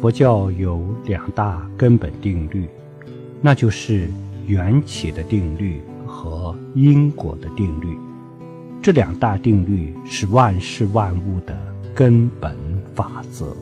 佛教有两大根本定律那就是缘起的定律和因果的定律。这两大定律是万事万物的根本法则。